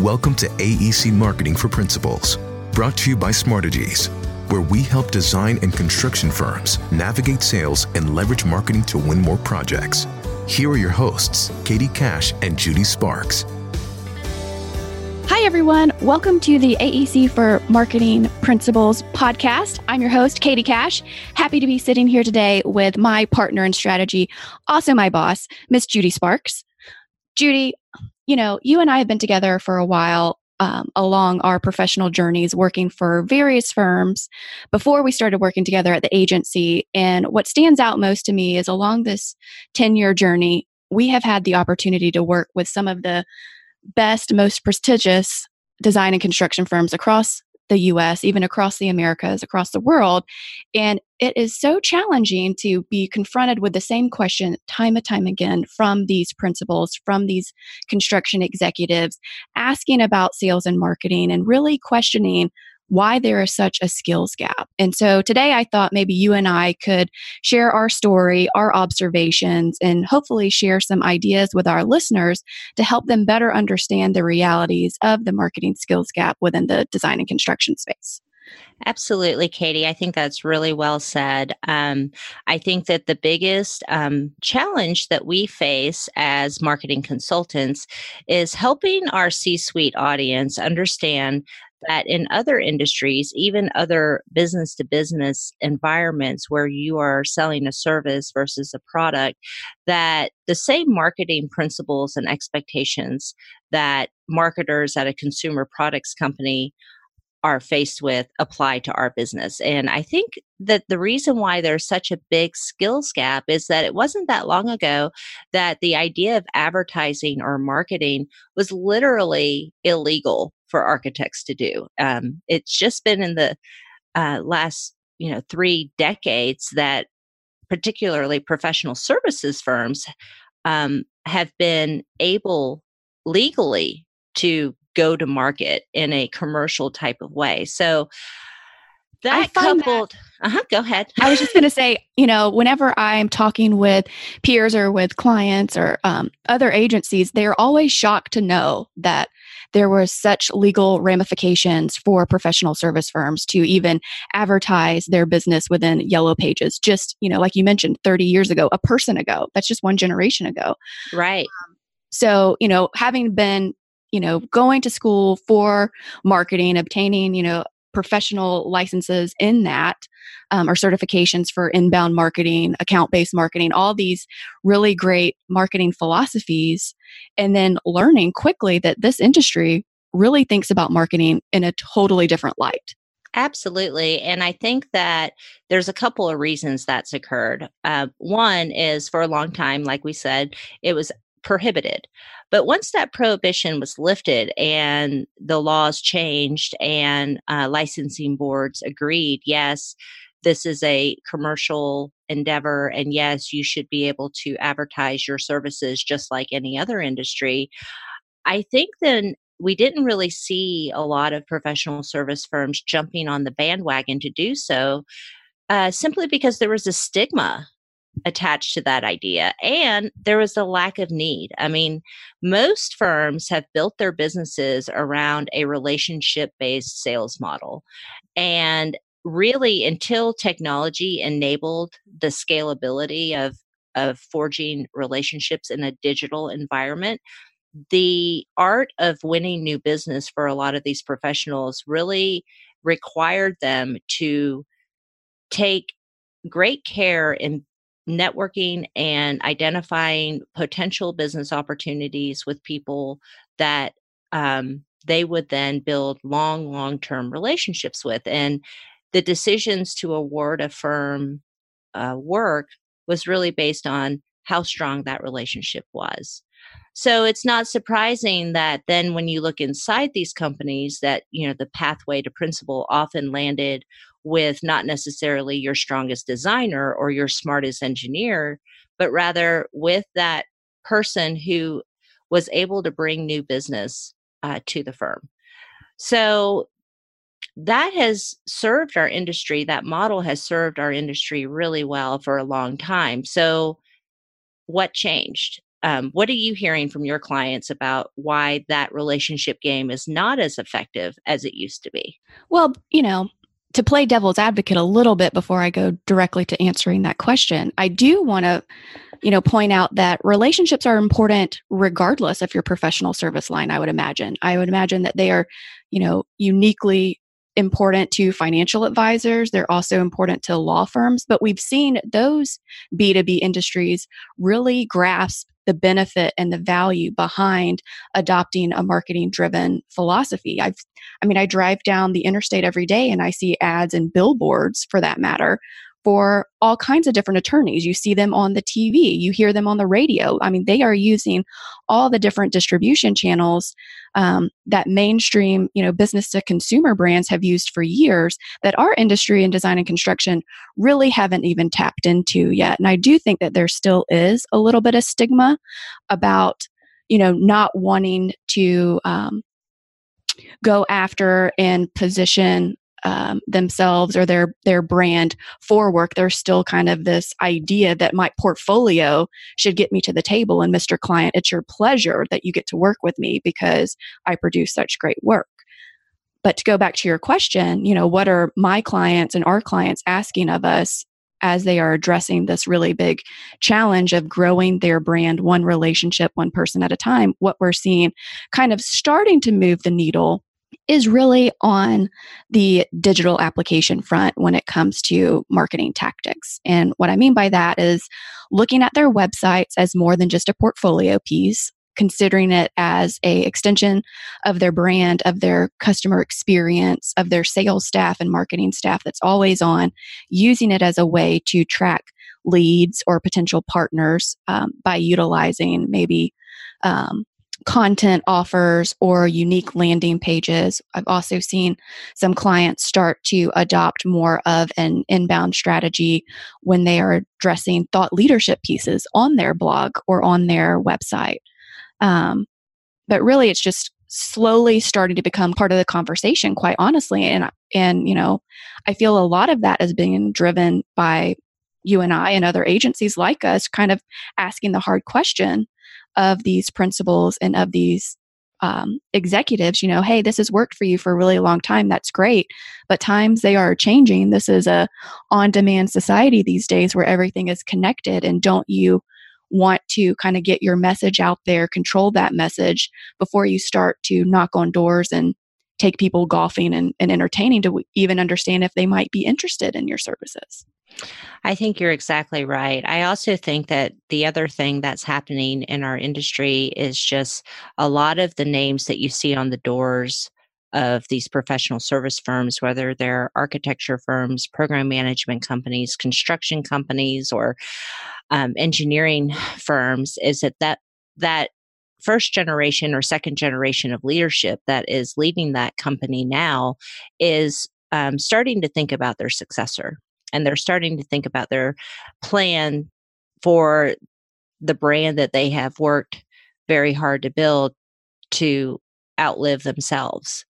Welcome to AEC Marketing for Principals, brought to you by Smartegies, where we help design and construction firms navigate sales and leverage marketing to win more projects. Here are your hosts, Katie Cash and Judy Sparks. Hi, everyone. Welcome to the AEC for Marketing Principals podcast. I'm your host, Katie Cash. Happy to be sitting here today with my partner in strategy, also my boss, Miss Judy Sparks. Judy, you know, you and I have been together for a while um, along our professional journeys working for various firms before we started working together at the agency. And what stands out most to me is along this 10 year journey, we have had the opportunity to work with some of the best, most prestigious design and construction firms across the US, even across the Americas, across the world. And it is so challenging to be confronted with the same question time and time again from these principals, from these construction executives, asking about sales and marketing and really questioning why there is such a skills gap. And so today I thought maybe you and I could share our story, our observations, and hopefully share some ideas with our listeners to help them better understand the realities of the marketing skills gap within the design and construction space. Absolutely, Katie. I think that's really well said. Um, I think that the biggest um, challenge that we face as marketing consultants is helping our C suite audience understand that in other industries, even other business to business environments where you are selling a service versus a product, that the same marketing principles and expectations that marketers at a consumer products company are faced with apply to our business. And I think that the reason why there's such a big skills gap is that it wasn't that long ago that the idea of advertising or marketing was literally illegal for architects to do. Um, it's just been in the uh, last, you know, three decades that particularly professional services firms um, have been able legally to go to market in a commercial type of way. So that coupled that, uh-huh go ahead. I was just going to say you know whenever i'm talking with peers or with clients or um, other agencies they're always shocked to know that there were such legal ramifications for professional service firms to even advertise their business within yellow pages. Just you know like you mentioned 30 years ago a person ago. That's just one generation ago. Right. Um, so you know having been you know going to school for marketing obtaining you know professional licenses in that um, or certifications for inbound marketing, account based marketing, all these really great marketing philosophies, and then learning quickly that this industry really thinks about marketing in a totally different light. Absolutely. And I think that there's a couple of reasons that's occurred. Uh, one is for a long time, like we said, it was prohibited. But once that prohibition was lifted and the laws changed and uh, licensing boards agreed, yes, this is a commercial endeavor, and yes, you should be able to advertise your services just like any other industry. I think then we didn't really see a lot of professional service firms jumping on the bandwagon to do so uh, simply because there was a stigma attached to that idea. And there was a lack of need. I mean, most firms have built their businesses around a relationship based sales model. And really, until technology enabled the scalability of, of forging relationships in a digital environment, the art of winning new business for a lot of these professionals really required them to take great care in networking and identifying potential business opportunities with people that um, they would then build long, long term relationships with. And the decisions to award a firm uh, work was really based on how strong that relationship was. So it's not surprising that then when you look inside these companies that, you know, the pathway to principal often landed with not necessarily your strongest designer or your smartest engineer, but rather with that person who was able to bring new business uh, to the firm. So that has served our industry, that model has served our industry really well for a long time. So, what changed? um, what are you hearing from your clients about why that relationship game is not as effective as it used to be? Well, you know, to play devil's advocate a little bit before I go directly to answering that question, I do want to, you know, point out that relationships are important regardless of your professional service line, I would imagine. I would imagine that they are, you know, uniquely important to financial advisors. They're also important to law firms, but we've seen those B2B industries really grasp the benefit and the value behind adopting a marketing driven philosophy. I've I mean I drive down the interstate every day and I see ads and billboards for that matter for all kinds of different attorneys. You see them on the TV, you hear them on the radio. I mean, they are using all the different distribution channels um, that mainstream, you know, business to consumer brands have used for years that our industry in design and construction really haven't even tapped into yet. And I do think that there still is a little bit of stigma about, you know, not wanting to um, go after and position um, themselves or their their brand for work there's still kind of this idea that my portfolio should get me to the table. And mr client it's your pleasure that you get to work with me because i produce such great work. But to go back to your question you know what are my clients and our clients asking of us as they are addressing this really big challenge of growing their brand one relationship one person at a time what we're seeing kind of starting to move the needle is really on the digital application front when it comes to marketing tactics. And what I mean by that is looking at their websites as more than just a portfolio piece, considering it as a extension of their brand, of their customer experience, of their sales staff and marketing staff that's always on, using it as a way to track leads or potential partners um, by utilizing maybe um, content offers or unique landing pages. I've also seen some clients start to adopt more of an inbound strategy when they are addressing thought leadership pieces on their blog or on their website. Um, but really, it's just slowly starting to become part of the conversation quite honestly and and you know i feel a lot of that is being driven by you and i and other agencies like us kind of asking the hard question of these principals and of these um, executives, you know, hey, this has worked for you for a really long time. That's great. But times they are changing. This is a on demand society these days where everything is connected. And don't you want to kind of get your message out there, control that message before you start to knock on doors and take people golfing and, and entertaining to even understand if they might be interested in your services? I think you're exactly right. I also think that the other thing that's happening in our industry is just a lot of the names that you see on the doors of these professional service firms, whether they're architecture firms, program management companies, construction companies, or um, engineering firms, is that that that first generation or second generation of leadership that is leading that company now is um, starting to think about their successor and they're starting to think about their plan for the brand that they have worked very hard to build to outlive themselves.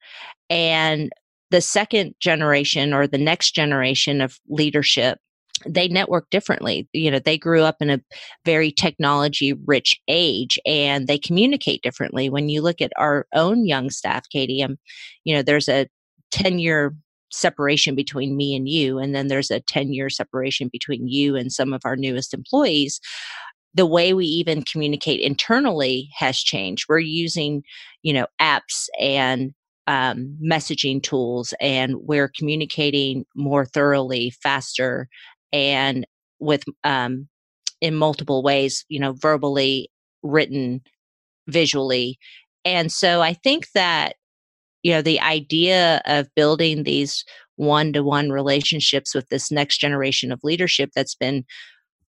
And the second generation or the next generation of leadership they network differently you know they grew up in a very technology rich age and they communicate differently when you look at our own young staff katie um, you know there's a 10 year separation between me and you and then there's a 10 year separation between you and some of our newest employees the way we even communicate internally has changed. We're using you know apps and um, messaging tools and we're communicating more thoroughly faster and with um, in multiple ways you know verbally written visually. And so i think that you know the idea of building these one-to-one relationships with this next generation of leadership that's been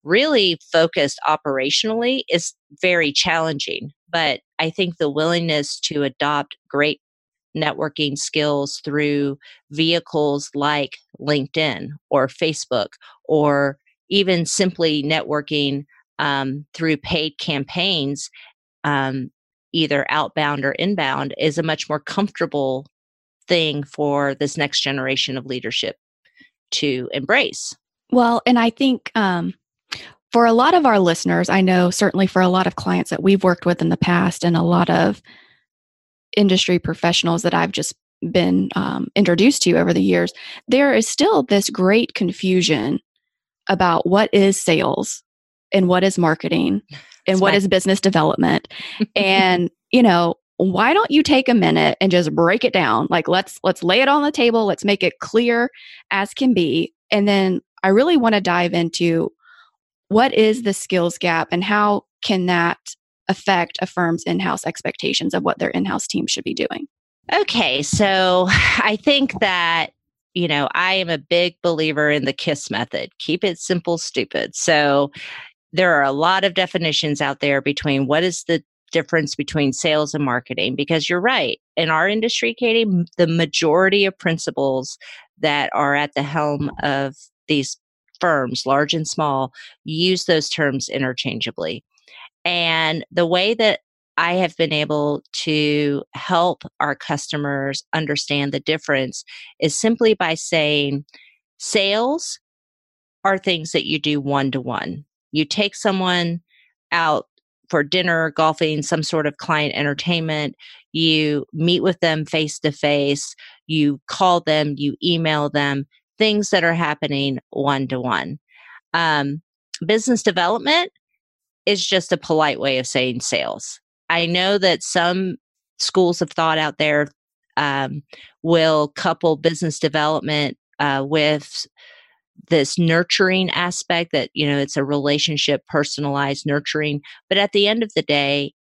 really focused operationally is very challenging but i think the willingness to adopt great networking skills through vehicles like linkedin or facebook or even simply networking um, through paid campaigns um, either outbound or inbound is a much more comfortable thing for this next generation of leadership to embrace. Well, and I think um, for a lot of our listeners, I know certainly for a lot of clients that we've worked with in the past and a lot of industry professionals that I've just been um, introduced to over the years, there is still this great confusion about what is sales and what is marketing and what is business development. and, you know, why don't you take a minute and just break it down? Like let's let's lay it on the table, let's make it clear as can be. And then I really want to dive into what is the skills gap and how can that affect a firm's in-house expectations of what their in-house team should be doing? Okay, so I think that you know, I am a big believer in the KISS method. Keep it simple, stupid. So there are a lot of definitions out there between what is the difference between sales and marketing because you're right. In our industry, Katie, the majority of principals that are at the helm of these firms, large and small, use those terms interchangeably. And the way that I have been able to help our customers understand the difference is simply by saying sales are things that you do one to one. You take someone out for dinner, golfing, some sort of client entertainment. You meet with them face to face. You call them, you email them, things that are happening one to one. Business development is just a polite way of saying sales. I know that some schools of thought out there um, will couple business development uh, with this nurturing aspect that you know it's a relationship personalized nurturing but at the end of the day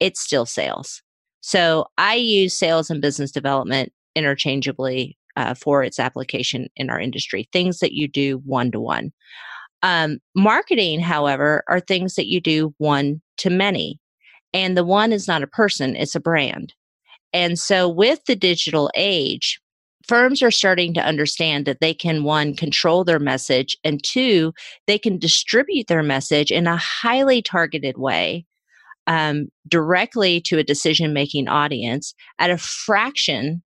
it's still sales so i use sales and business development interchangeably uh, for its application in our industry things that you do one to one marketing however are things that you do one to many and the one is not a person, it's a brand. And so with the digital age, firms are starting to understand that they can one control their message and two they can distribute their message in a highly targeted way um, directly to a decision making audience at a fraction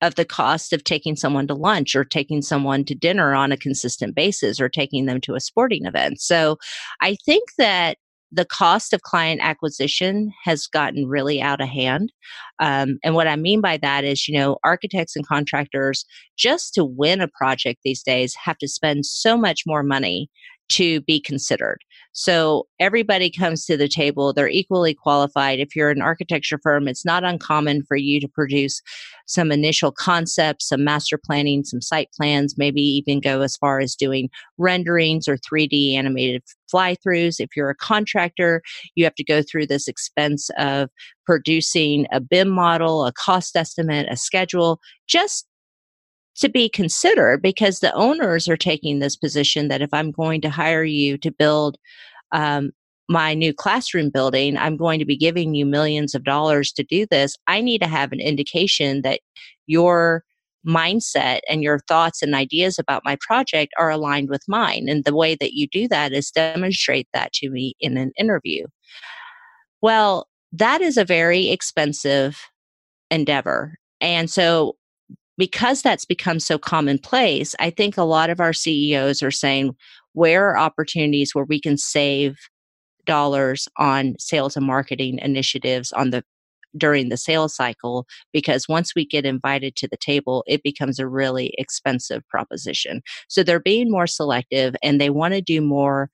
of the cost of taking someone to lunch or taking someone to dinner on a consistent basis or taking them to a sporting event. So i think that the cost of client acquisition has gotten really out of hand. Um, and what I mean by that is, you know, architects and contractors, just to win a project these days, have to spend so much more money to be considered. So everybody comes to the table, they're equally qualified. If you're an architecture firm, it's not uncommon for you to produce some initial concepts, some master planning, some site plans, maybe even go as far as doing renderings or 3D animated fly throughs. If you're a contractor, you have to go through this expense of producing a BIM model, a cost estimate, a schedule, just to be considered because the owners are taking this position that if I'm going to hire you to build um, my new classroom building, I'm going to be giving you millions of dollars to do this. I need to have an indication that your mindset and your thoughts and ideas about my project are aligned with mine. And the way that you do that is demonstrate that to me in an interview. Well, that is a very expensive endeavor. And so because that's become so commonplace, I think a lot of our CEOs are saying, where are opportunities where we can save dollars on sales and marketing initiatives on the during the sales cycle? Because once we get invited to the table it becomes a really expensive proposition. So they're being more selective and they want to do more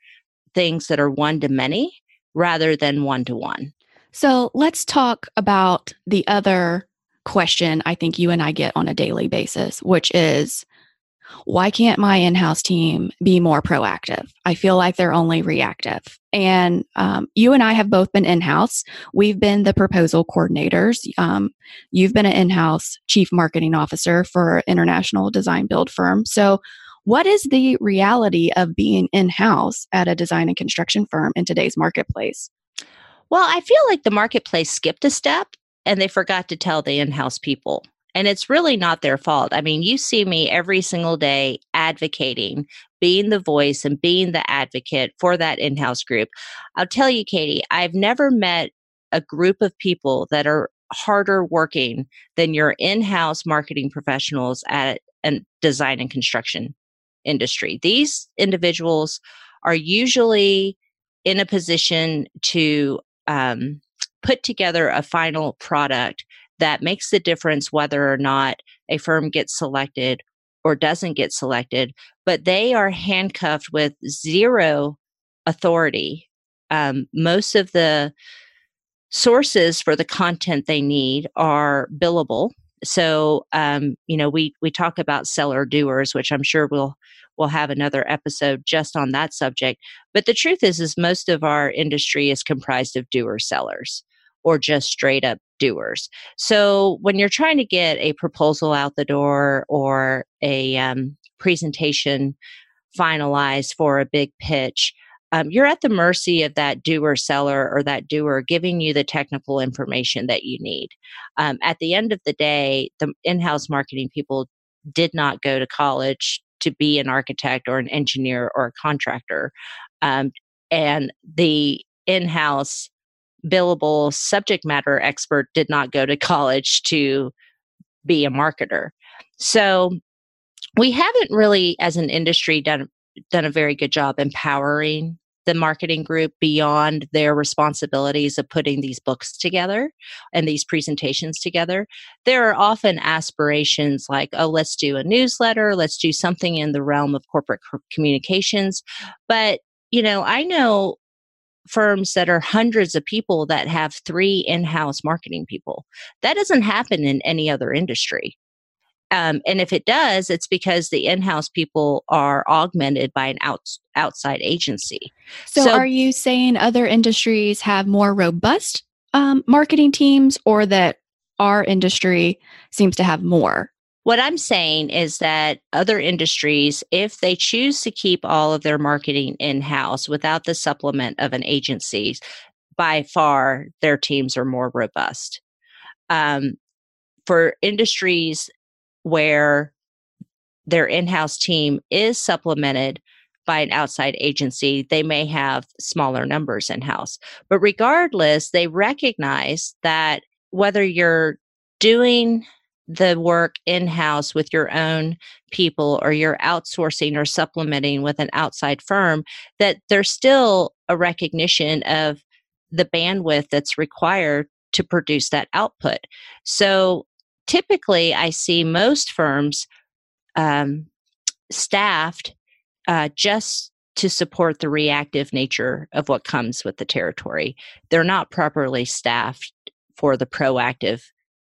things that are one to many rather than one to one. So let's talk about the other question I think you and I get on a daily basis, which is why can't my in house team be more proactive? I feel like they're only reactive. And um, you and I have both been in house. We've been the proposal coordinators. Um, you've been an in house chief marketing officer for international design build firm. So, what is the reality of being in house at a design and construction firm in today's marketplace? Well, I feel like the marketplace skipped a step and they forgot to tell the in house people. And it's really not their fault. I mean, you see me every single day advocating, being the voice and being the advocate for that in house group. I'll tell you, Katie, I've never met a group of people that are harder working than your in house marketing professionals at a design and construction industry. These individuals are usually in a position to um, put together a final product that makes the difference whether or not a firm gets selected or doesn't get selected, but they are handcuffed with zero authority. Um, most of the sources for the content they need are billable. So, um, you know, we we talk about seller doers, which I'm sure we'll we'll have another episode just on that subject. But the truth is, is most of our industry is comprised of doer sellers or just straight up doers. So when you're trying to get a proposal out the door or a um, presentation finalized for a big pitch, um, you're at the mercy of that doer seller or that doer giving you the technical information that you need. Um, at the end of the day, the in house marketing people did not go to college to be an architect or an engineer or a contractor. Um, and the in house billable subject matter expert did not go to college to be a marketer. So we haven't really, as an industry, done done a very good job empowering the marketing group beyond their responsibilities of putting these books together and these presentations together. There are often aspirations like, oh, let's do a newsletter, let's do something in the realm of corporate communications. But, you know, I know firms that are hundreds of people that have three in-house marketing people. That doesn't happen in any other industry. Um, and if it does, it's because the in-house people are augmented by an out, outside agency. So, so, are you saying other industries have more robust um, marketing teams, or that our industry seems to have more? What I'm saying is that other industries, if they choose to keep all of their marketing in house without the supplement of an agency, by far their teams are more robust. Um, for industries where their in house team is supplemented by an outside agency, they may have smaller numbers in house. But regardless, they recognize that whether you're doing the work in house with your own people or you're outsourcing or supplementing with an outside firm, that there's still a recognition of the bandwidth that's required to produce that output. So typically, I see most firms um, staffed uh, just to support the reactive nature of what comes with the territory. They're not properly staffed for the proactive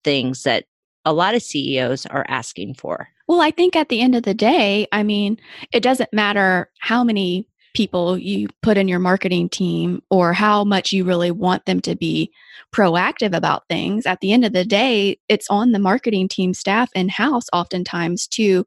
things that a lot of CEOs are asking for. Well, I think at the end of the day, I mean, it doesn't matter how many people you put in your marketing team or how much you really want them to be proactive about things. At the end of the day, it's on the marketing team staff in house oftentimes to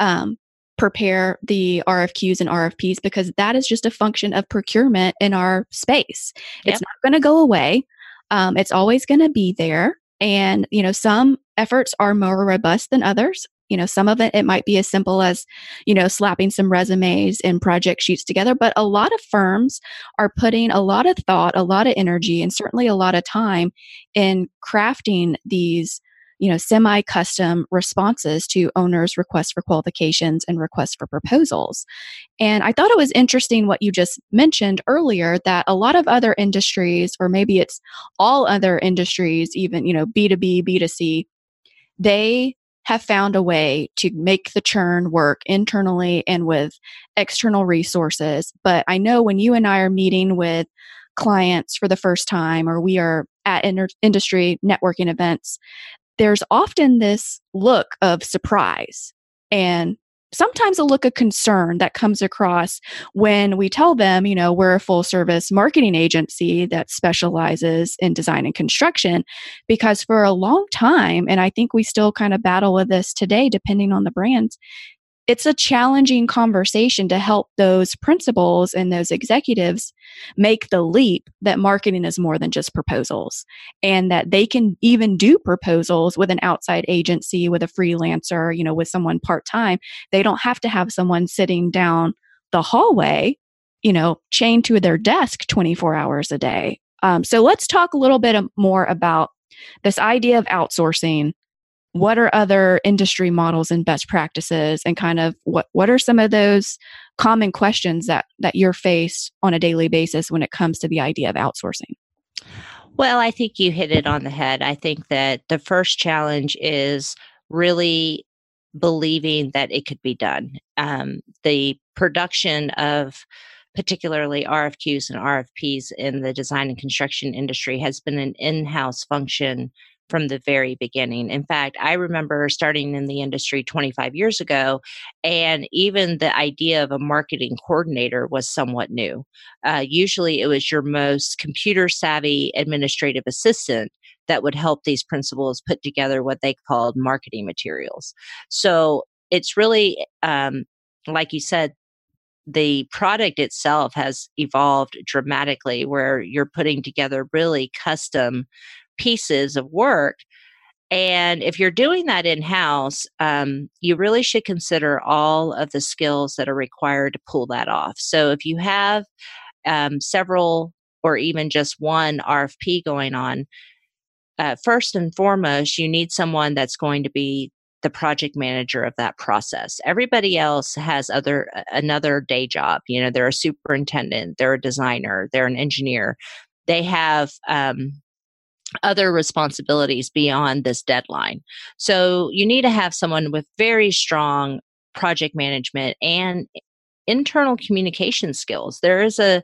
um, prepare the RFQs and RFPs because that is just a function of procurement in our space. Yep. It's not going to go away. Um, it's always going to be there. And, you know, some efforts are more robust than others. You know, some of it, it might be as simple as, you know, slapping some resumes and project sheets together. But a lot of firms are putting a lot of thought, a lot of energy, and certainly a lot of time in crafting these you know semi custom responses to owners requests for qualifications and requests for proposals and i thought it was interesting what you just mentioned earlier that a lot of other industries or maybe it's all other industries even you know b2b b2c they have found a way to make the churn work internally and with external resources. But I know when you and I are meeting with clients for the first time or we are at inter- industry networking events, there's often this look of surprise and sometimes a look of concern that comes across when we tell them, you know, we're a full service marketing agency that specializes in design and construction. Because for a long time, and I think we still kind of battle with this today, depending on the brands, it's a challenging conversation to help those principals and those executives make the leap that marketing is more than just proposals and that they can even do proposals with an outside agency with a freelancer you know with someone part-time. They don't have to have someone sitting down the hallway you know chained to their desk 24 hours a day. Um, so let's talk a little bit more about this idea of outsourcing what are other industry models and best practices and kind of what what are some of those common questions that that you're faced on a daily basis when it comes to the idea of outsourcing? Well, I think you hit it on the head. I think that the first challenge is really believing that it could be done. Um, the production of particularly RFQs and RFPs in the design and construction industry has been an in house function from the very beginning. In fact, I remember starting in the industry 25 years ago, and even the idea of a marketing coordinator was somewhat new. Uh, usually, it was your most computer savvy administrative assistant that would help these principals put together what they called marketing materials. So it's really, um, like you said, the product itself has evolved dramatically where you're putting together really custom pieces of work. And if you're doing that in house, um, you really should consider all of the skills that are required to pull that off. So if you have um, several or even just one RFP going on, uh, first and foremost, you need someone that's going to be the project manager of that process. Everybody else has other another day job. You know, they're a superintendent, they're a designer, they're an engineer. They have um, other responsibilities beyond this deadline. So you need to have someone with very strong project management and internal communication skills. There is a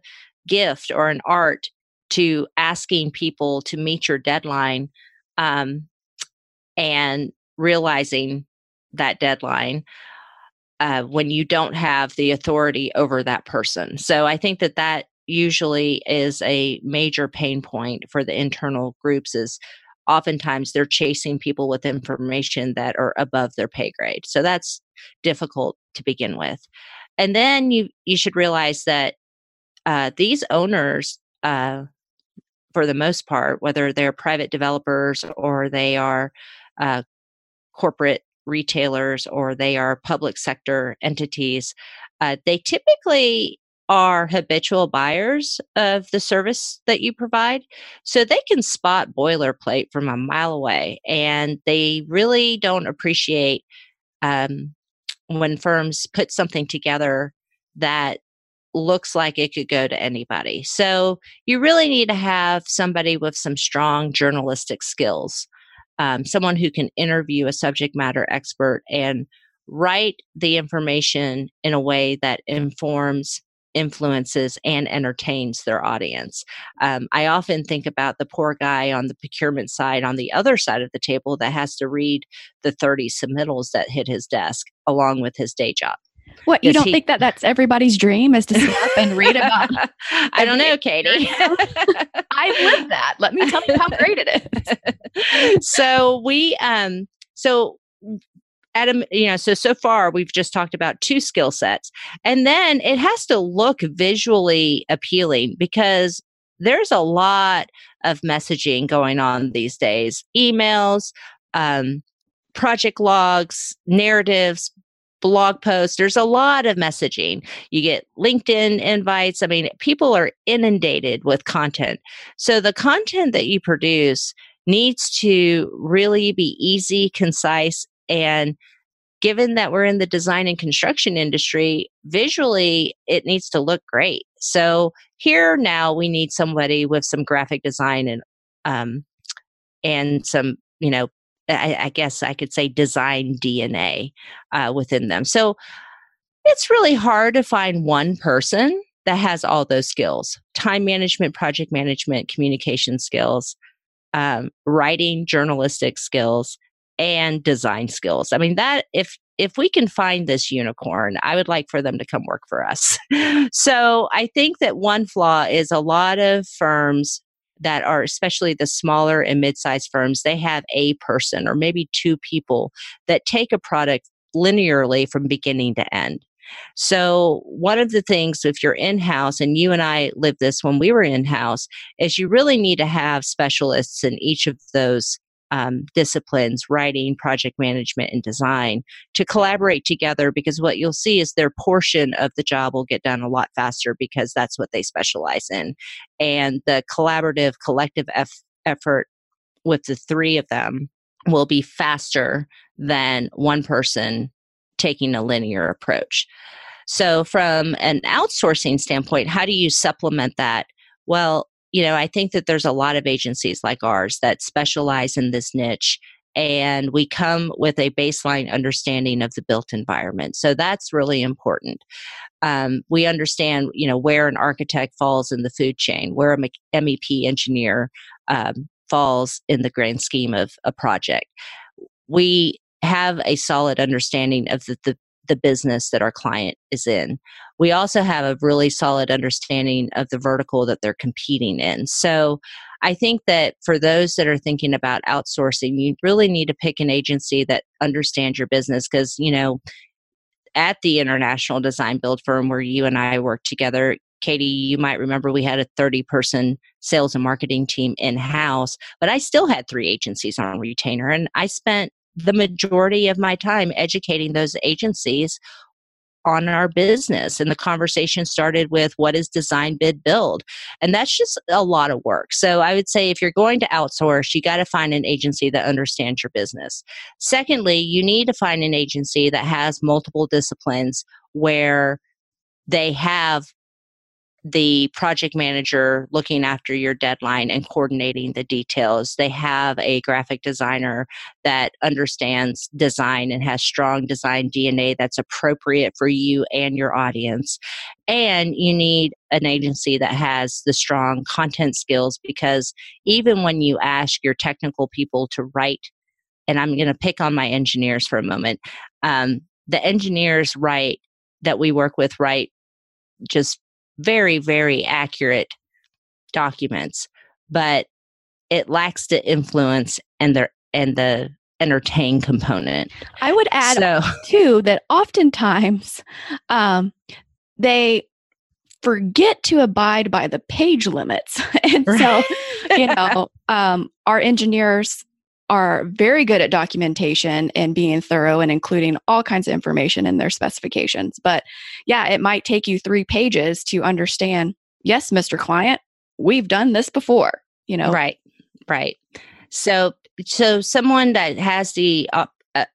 gift or an art to asking people to meet your deadline um, and realizing that deadline uh, when you don't have the authority over that person. So I think that that usually is a major pain point for the internal groups is oftentimes they're chasing people with information that are above their pay grade. So that's difficult to begin with. And then you you should realize that uh, these owners, uh, for the most part, whether they're private developers or they are uh, corporate retailers or they are public sector entities, uh, they typically are habitual buyers of the service that you provide. So they can spot boilerplate from a mile away and they really don't appreciate um, when firms put something together that looks like it could go to anybody. So you really need to have somebody with some strong journalistic skills, um, someone who can interview a subject matter expert and write the information in a way that informs influences and entertains their audience. Um, I often think about the poor guy on the procurement side on the other side of the table that has to read the 30 submittals that hit his desk along with his day job. What you don't he, think that that's everybody's dream is to sit up and read about? I don't know, Katie. I live that. Let me tell you how great it is. so we, um, so Adam, you know, so so far we've just talked about two skill sets. And then it has to look visually appealing because there's a lot of messaging going on these days. Emails, um, project logs, narratives, blog posts. There's a lot of messaging. You get LinkedIn invites. I mean, people are inundated with content. So the content that you produce needs to really be easy, concise, and given that we're in the design and construction industry, visually it needs to look great. So here now we need somebody with some graphic design and um, and some you know I, I, guess I could say design DNA uh, within them. So it's really hard to find one person that has all those skills: time management, project management, communication skills, um, writing, journalistic skills, and design skills. I mean, that if if we can find this unicorn, I would like for them to come work for us. so I think that one flaw is a lot of firms that are especially the smaller and mid-sized firms, they have a person or maybe two people that take a product linearly from beginning to end. So, one of the things, if you're in house, and you and I lived this when we were in house, is you really need to have specialists in each of those um, disciplines writing, project management, and design to collaborate together because what you'll see is their portion of the job will get done a lot faster because that's what they specialize in. And the collaborative, collective eff- effort with the three of them will be faster than one person taking a linear approach. So, from an outsourcing standpoint, how do you supplement that? Well, you know, I think that there's a lot of agencies like ours that specialize in this niche and we come with a baseline understanding of the built environment. So that's really important. Um, we understand, you know, where an architect falls in the food chain, where a MEP engineer um, falls in the grand scheme of a project. We have a solid understanding of the, the, the business that our client is in. We also have a really solid understanding of the vertical that they're competing in. So I think that for those that are thinking about outsourcing, you really need to pick an agency that understands your business because, you know, at the international design build firm where you and I worked together, Katie, you might remember we had a 30 person sales and marketing team in house, but I still had three agencies on retainer. And I spent the majority of my time educating those agencies on our business. And the conversation started with what is design bid build? And that's just a lot of work. So I would say if you're going to outsource, you got to find an agency that understands your business. Secondly, you need to find an agency that has multiple disciplines where they have the project manager looking after your deadline and coordinating the details. They have a graphic designer that understands design and has strong design DNA that's appropriate for you and your audience. And you need an agency that has the strong content skills because even when you ask your technical people to write, and I'm going to pick on my engineers for a moment, um, the engineers write that we work with write just very, very accurate documents, but it lacks the influence and the and the entertain component. I would add so, too that oftentimes um, they forget to abide by the page limits, and so you know um, our engineers are very good at documentation and being thorough and including all kinds of information in their specifications. But yeah, it might take you three pages to understand, yes, Mr. Client, we've done this before, you know? Right, right. So, so someone that has the uh,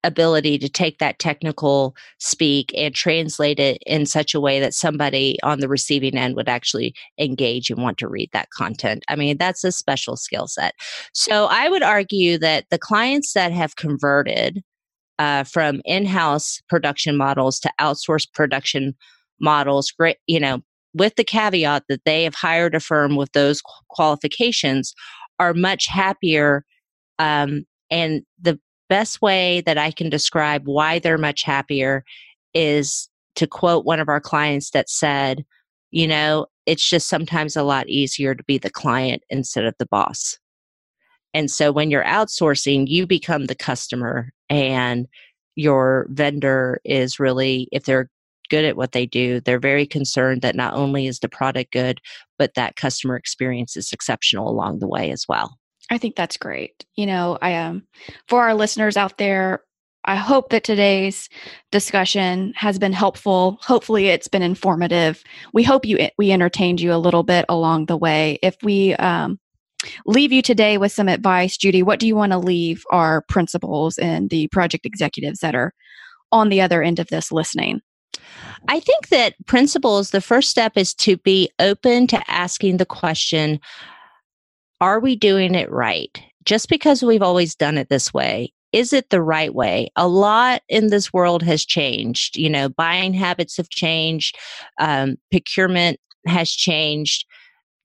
ability to take that technical speak and translate it in such a way that somebody on the receiving end would actually engage and want to read that content. I mean, that's a special skill set. So I would argue that the clients that have converted uh, from in-house production models to outsourced production models, great, you know, with the caveat that they have hired a firm with those qualifications, are much happier um, and the best way that I can describe why they're much happier is to quote one of our clients that said, you know, it's just sometimes a lot easier to be the client instead of the boss. And so when you're outsourcing, you become the customer and your vendor is really, if they're good at what they do, they're very concerned that not only is the product good, but that customer experience is exceptional along the way as well. I think that's great. You know, I um for our listeners out there, I hope that today's discussion has been helpful. Hopefully it's been informative. We hope you we entertained you a little bit along the way. If we um leave you today with some advice, Judy, what do you want to leave our principals and the project executives that are on the other end of this listening? I think that principals, the first step is to be open to asking the question are we doing it right? Just because we've always done it this way, is it the right way? A lot in this world has changed. You know, buying habits have changed, um, procurement has changed,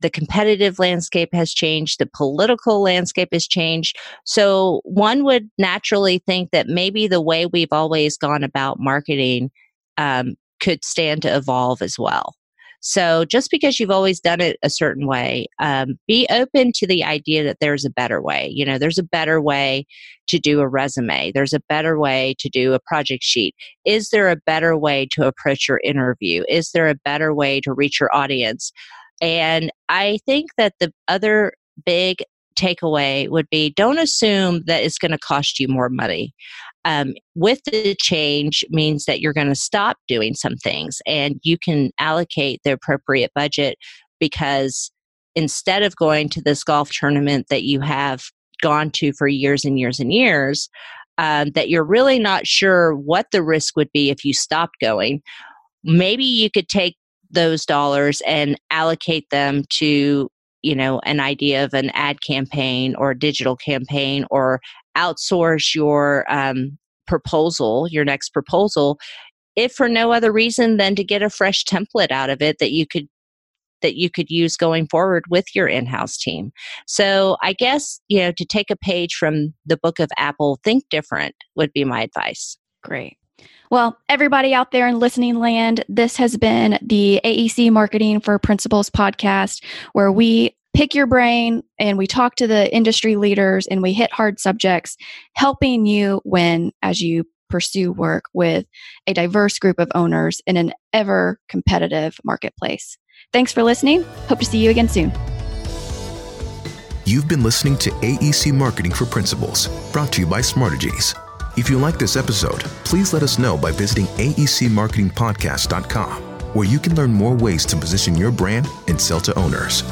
the competitive landscape has changed, the political landscape has changed. So one would naturally think that maybe the way we've always gone about marketing um, could stand to evolve as well. So just because you've always done it a certain way, um, be open to the idea that there's a better way. You know, there's a better way to do a resume. There's a better way to do a project sheet. Is there a better way to approach your interview? Is there a better way to reach your audience? And I think that the other big takeaway would be don't assume that it's going to cost you more money um, with the change means that you're going to stop doing some things and you can allocate the appropriate budget because instead of going to this golf tournament that you have gone to for years and years and years, um, that you're really not sure what the risk would be if you stopped going. maybe you could take those dollars and allocate them to you know an idea of an ad campaign or a digital campaign or outsource your um, proposal your next proposal if for no other reason than to get a fresh template out of it that you could that you could use going forward with your in-house team. So I guess, you know, to take a page from the book of Apple, think different would be my advice. Great. Well, everybody out there in listening land, this has been the AEC Marketing for Principals podcast, where we pick your brain and we talk to the industry leaders and we hit hard subjects, helping you win as you pursue work with a diverse group of owners in an ever competitive marketplace. Thanks for listening. Hope to see you again soon. You've been listening to AEC Marketing for Principals, brought to you by Smartegies. If you like this episode, please let us know by visiting aecmarketingpodcast.com, where you can learn more ways to position your brand and sell to owners.